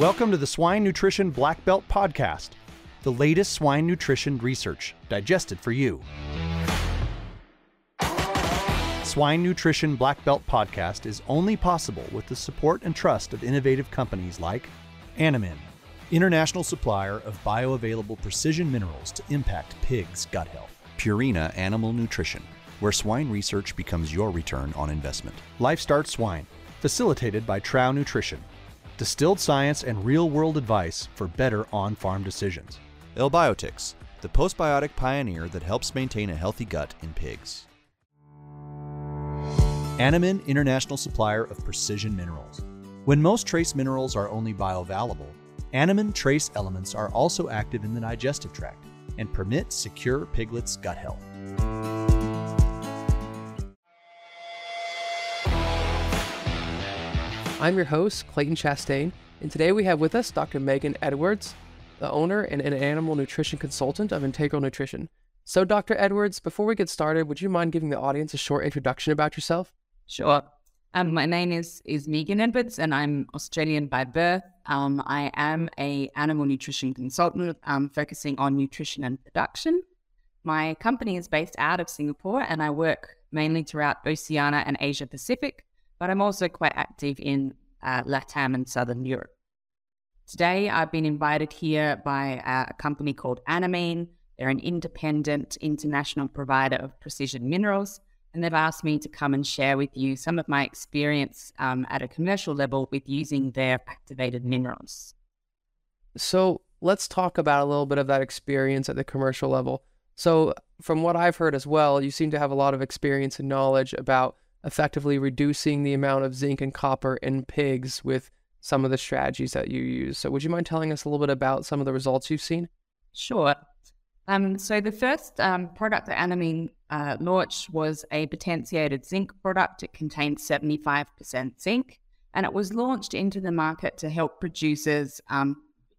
Welcome to the Swine Nutrition Black Belt Podcast, the latest swine nutrition research digested for you. Swine Nutrition Black Belt Podcast is only possible with the support and trust of innovative companies like Animine, international supplier of bioavailable precision minerals to impact pigs' gut health. Purina Animal Nutrition, where swine research becomes your return on investment. LifeStart Swine, facilitated by Trouw Nutrition. Distilled science and real world advice for better on farm decisions. Elbiotics, the postbiotic pioneer that helps maintain a healthy gut in pigs. Animine International Supplier of Precision Minerals. When most trace minerals are only bioavailable, Animine trace elements are also active in the digestive tract and permit secure piglets' gut health. I'm your host, Clayton Chastain, and today we have with us Dr. Megan Edwards, the owner and an animal nutrition consultant of Integral Nutrition. So, Dr. Edwards, before we get started, would you mind giving the audience a short introduction about yourself? Sure. Um, my name is is Megan Edwards, and I'm Australian by birth. Um, I am a animal nutrition consultant, um, focusing on nutrition and production. My company is based out of Singapore, and I work mainly throughout Oceania and Asia Pacific, but I'm also quite active in uh, LATAM and Southern Europe. Today, I've been invited here by a company called Animine. They're an independent international provider of precision minerals and they've asked me to come and share with you some of my experience um, at a commercial level with using their activated minerals. So let's talk about a little bit of that experience at the commercial level. So, from what I've heard as well, you seem to have a lot of experience and knowledge about effectively reducing the amount of zinc and copper in pigs with some of the strategies that you use. So, would you mind telling us a little bit about some of the results you've seen? Sure. Um, so the first um, product that Animine uh, launched was a potentiated zinc product. It contained 75% zinc, and it was launched into the market to help producers um,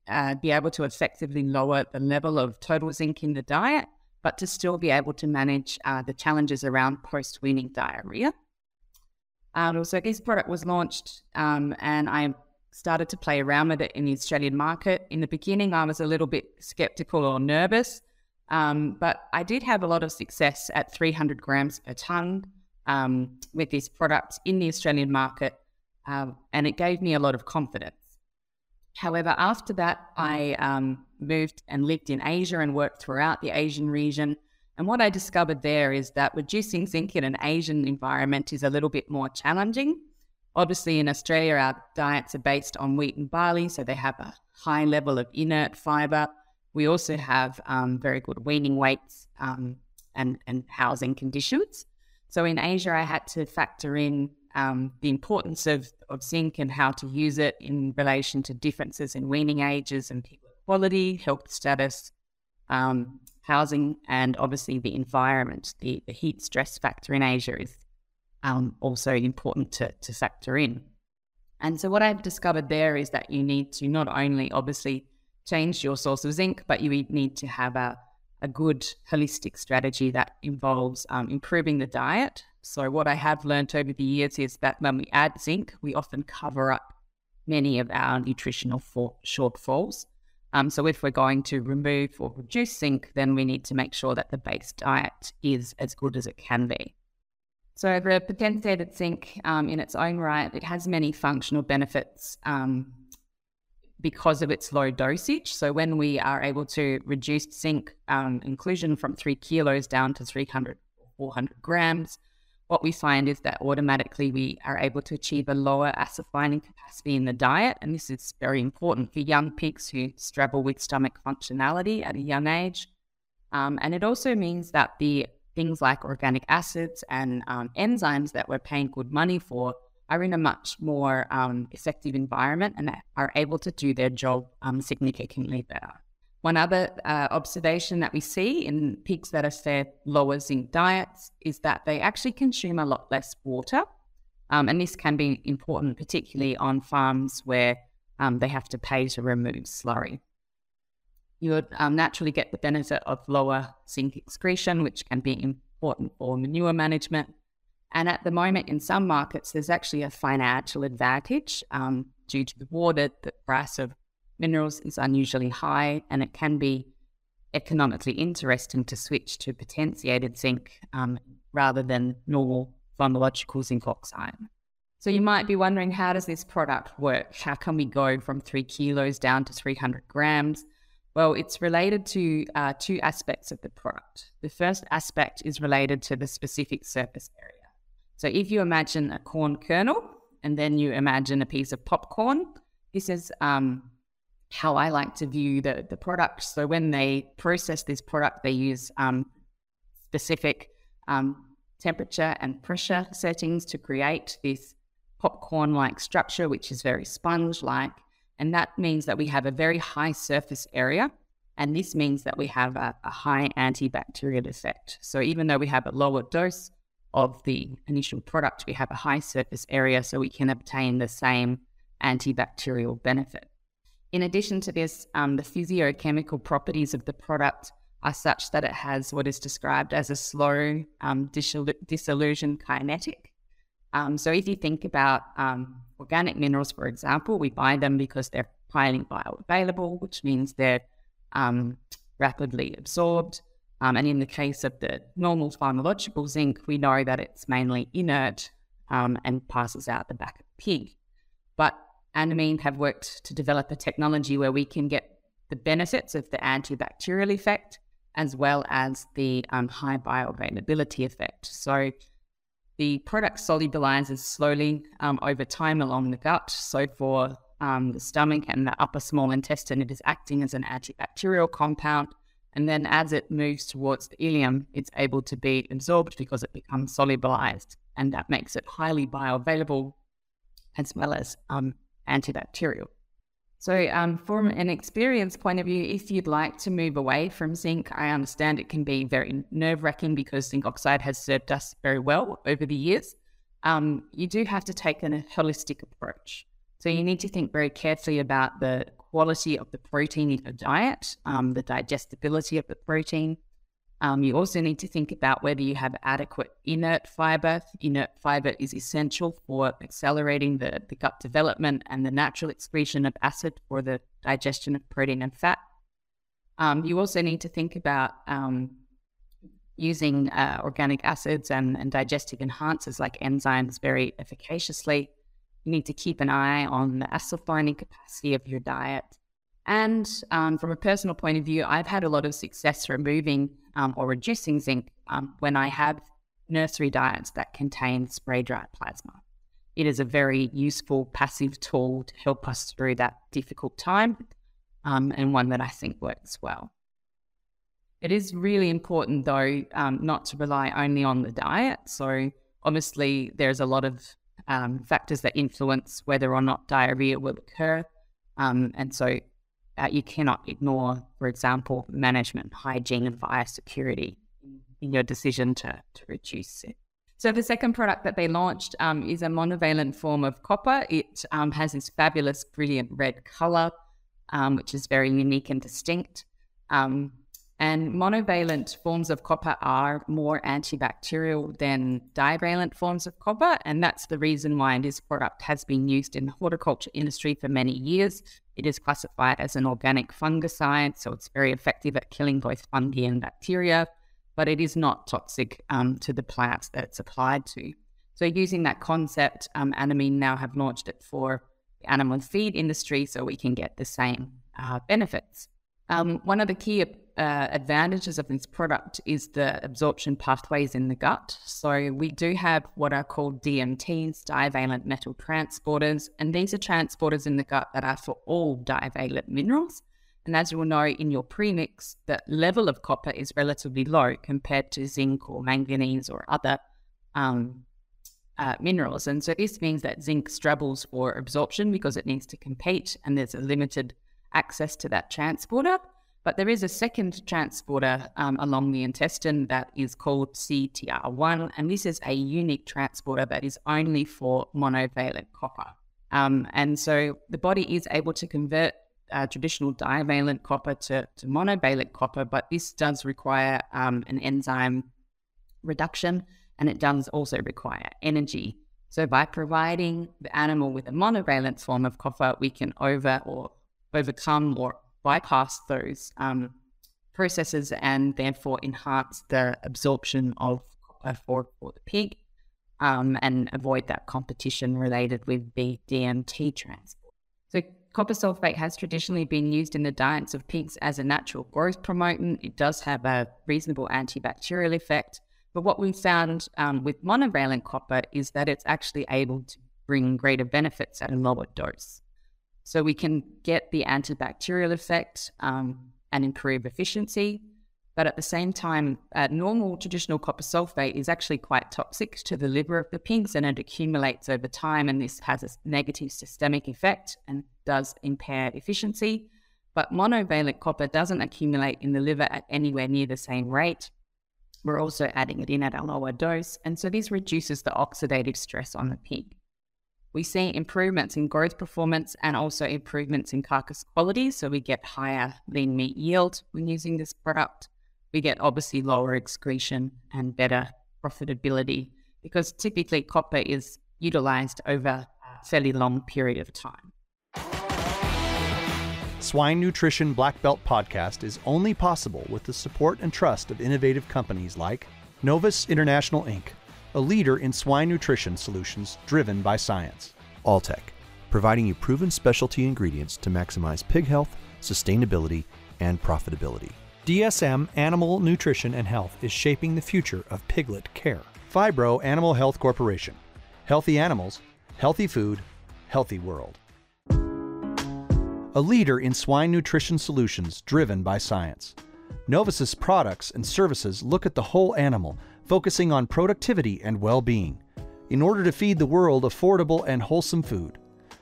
uh, be able to effectively lower the level of total zinc in the diet, but to still be able to manage uh, the challenges around post-weaning diarrhea. Um, so this product was launched, um, and I started to play around with it in the Australian market. In the beginning, I was a little bit skeptical or nervous um, but I did have a lot of success at 300 grams per tonne um, with this product in the Australian market, um, and it gave me a lot of confidence. However, after that, I um, moved and lived in Asia and worked throughout the Asian region. And what I discovered there is that reducing zinc in an Asian environment is a little bit more challenging. Obviously, in Australia, our diets are based on wheat and barley, so they have a high level of inert fiber. We also have um, very good weaning weights um, and, and housing conditions. So in Asia, I had to factor in um, the importance of, of zinc and how to use it in relation to differences in weaning ages and people's quality, health status, um, housing, and obviously the environment. The, the heat stress factor in Asia is um, also important to, to factor in. And so, what I've discovered there is that you need to not only obviously change your source of zinc, but you need to have a, a good holistic strategy that involves um, improving the diet. So, what I have learned over the years is that when we add zinc, we often cover up many of our nutritional for- shortfalls. Um, so, if we're going to remove or reduce zinc, then we need to make sure that the base diet is as good as it can be. So, the potentiated zinc um, in its own right, it has many functional benefits um, because of its low dosage. So when we are able to reduce zinc um, inclusion from three kilos down to 300, or 400 grams, what we find is that automatically we are able to achieve a lower acid binding capacity in the diet. And this is very important for young pigs who struggle with stomach functionality at a young age. Um, and it also means that the things like organic acids and um, enzymes that we're paying good money for are in a much more um, effective environment and are able to do their job um, significantly better. One other uh, observation that we see in pigs that are fed lower zinc diets is that they actually consume a lot less water. Um, and this can be important, particularly on farms where um, they have to pay to remove slurry. You would um, naturally get the benefit of lower zinc excretion, which can be important for manure management and at the moment, in some markets, there's actually a financial advantage um, due to the water, the price of minerals is unusually high, and it can be economically interesting to switch to potentiated zinc um, rather than normal pharmacological zinc oxide. So you might be wondering, how does this product work? How can we go from three kilos down to 300 grams? Well, it's related to uh, two aspects of the product. The first aspect is related to the specific surface area. So if you imagine a corn kernel and then you imagine a piece of popcorn, this is um, how I like to view the, the product. So when they process this product, they use um, specific um, temperature and pressure settings to create this popcorn like structure, which is very sponge like. And that means that we have a very high surface area. And this means that we have a, a high antibacterial effect. So even though we have a lower dose of the initial product, we have a high surface area so we can obtain the same antibacterial benefit. In addition to this, um, the physiochemical properties of the product are such that it has what is described as a slow um, dissolution kinetic. Um, so if you think about um, organic minerals, for example, we buy them because they're highly bioavailable, which means they're um, rapidly absorbed. Um, and in the case of the normal pharmacological zinc, we know that it's mainly inert and passes out the back of the pig. But Animine have worked to develop a technology where we can get the benefits of the antibacterial effect as well as the um, high bioavailability effect. So the product solubilizes slowly um, over time along the gut. So for um, the stomach and the upper small intestine, it is acting as an antibacterial compound. And then as it moves towards the ileum, it's able to be absorbed because it becomes solubilized. And that makes it highly bioavailable as well as um, antibacterial. So, um, from an experience point of view, if you'd like to move away from zinc, I understand it can be very nerve wracking because zinc oxide has served us very well over the years. Um, you do have to take a holistic approach. So, you need to think very carefully about the quality of the protein in your diet, um, the digestibility of the protein, um, you also need to think about whether you have adequate inert fiber. Inert fiber is essential for accelerating the, the gut development and the natural excretion of acid for the digestion of protein and fat. Um, you also need to think about um, using uh, organic acids and, and digestive enhancers like enzymes very efficaciously. You need to keep an eye on the acid binding capacity of your diet. And um, from a personal point of view, I've had a lot of success removing um, or reducing zinc um, when I have nursery diets that contain spray dried plasma. It is a very useful passive tool to help us through that difficult time um, and one that I think works well. It is really important, though, um, not to rely only on the diet. So, obviously, there's a lot of um, factors that influence whether or not diarrhea will occur. And so, uh, you cannot ignore, for example, management, hygiene, and biosecurity in your decision to, to reduce it. So the second product that they launched um, is a monovalent form of copper. It um, has this fabulous, brilliant red color, um, which is very unique and distinct. And monovalent forms of copper are more antibacterial than divalent forms of copper. And that's the reason why this product has been used in the horticulture industry for many years. It is classified as an organic fungicide, so it's very effective at killing both fungi and bacteria, but it is not toxic um, to the plants that it's applied to. So, using that concept, um, Animine now have launched it for the animal feed industry so we can get the same uh, benefits. Um, one of the key uh, advantages of this product is the absorption pathways in the gut. So we do have what are called DMTs, divalent metal transporters, and these are transporters in the gut that are for all divalent minerals. And as you will know in your premix, the level of copper is relatively low compared to zinc or manganese or other um, uh, minerals. And so this means that zinc struggles for absorption because it needs to compete and there's a limited access to that transporter. But there is a second transporter um, along the intestine that is called CTR1, and this is a unique transporter that is only for monovalent copper. Um, and so the body is able to convert uh, traditional divalent copper to, to, monovalent copper, but this does require um, an enzyme reduction, and it does also require energy So by providing the animal with a monovalent form of copper, we can over or overcome or bypass those um, processes and therefore enhance the absorption of copper for, the pig um, and avoid that competition related with the DMT transport. So copper sulfate has traditionally been used in the diets of pigs as a natural growth promotant. It does have a reasonable antibacterial effect. But what we found um, with monovalent copper is that it's actually able to bring greater benefits at a lower dose. So we can get the antibacterial effect um, and improve efficiency. But at the same time, uh, normal traditional copper sulfate is actually quite toxic to the liver of the pigs and it accumulates over time. And this has a negative systemic effect and does impair efficiency. But monovalent copper doesn't accumulate in the liver at anywhere near the same rate. We're also adding it in at a lower dose. And so this reduces the oxidative stress on the pig. We see improvements in growth performance and also improvements in carcass quality. So we get higher lean meat yield when using this product. We get obviously lower excretion and better profitability because typically copper is utilized over a fairly long period of time. Swine Nutrition Black Belt podcast is only possible with the support and trust of innovative companies like Novus International Inc., a leader in swine nutrition solutions driven by science. Alltech, providing you proven specialty ingredients to maximize pig health, sustainability, and profitability. DSM Animal Nutrition and Health is shaping the future of piglet care. Phibro Animal Health Corporation. Healthy animals, healthy food, healthy world. A leader in swine nutrition solutions driven by science. Novus's products and services look at the whole animal, focusing on productivity and well being, in order to feed the world affordable and wholesome food.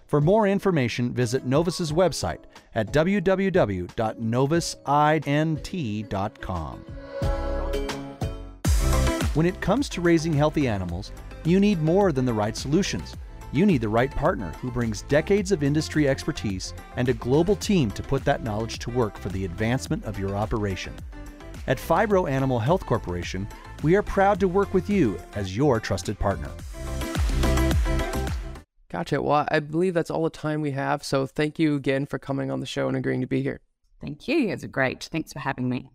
For more information, visit Novus's website at www.novusint.com. When it comes to raising healthy animals, you need more than the right solutions. You need the right partner who brings decades of industry expertise and a global team to put that knowledge to work for the advancement of your operation. At Phibro Animal Health Corporation, we are proud to work with you as your trusted partner. Gotcha. Well, I believe that's all the time we have. So thank you again for coming on the show and agreeing to be here. Thank you. It's great. Thanks for having me.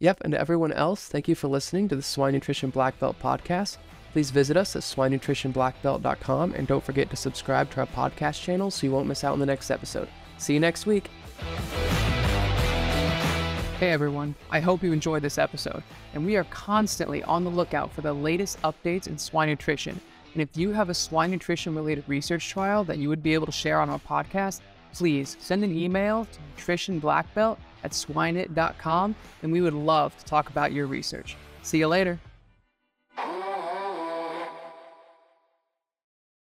Yep. And to everyone else, thank you for listening to the Swine Nutrition Black Belt podcast. Please visit us at swinenutritionblackbelt.com and don't forget to subscribe to our podcast channel so you won't miss out on the next episode. See you next week. Hey everyone, I hope you enjoyed this episode, and we are constantly on the lookout for the latest updates in swine nutrition. And if you have a swine nutrition related research trial that you would be able to share on our podcast, please send an email to nutritionblackbelt at swineit.com and we would love to talk about your research. See you later.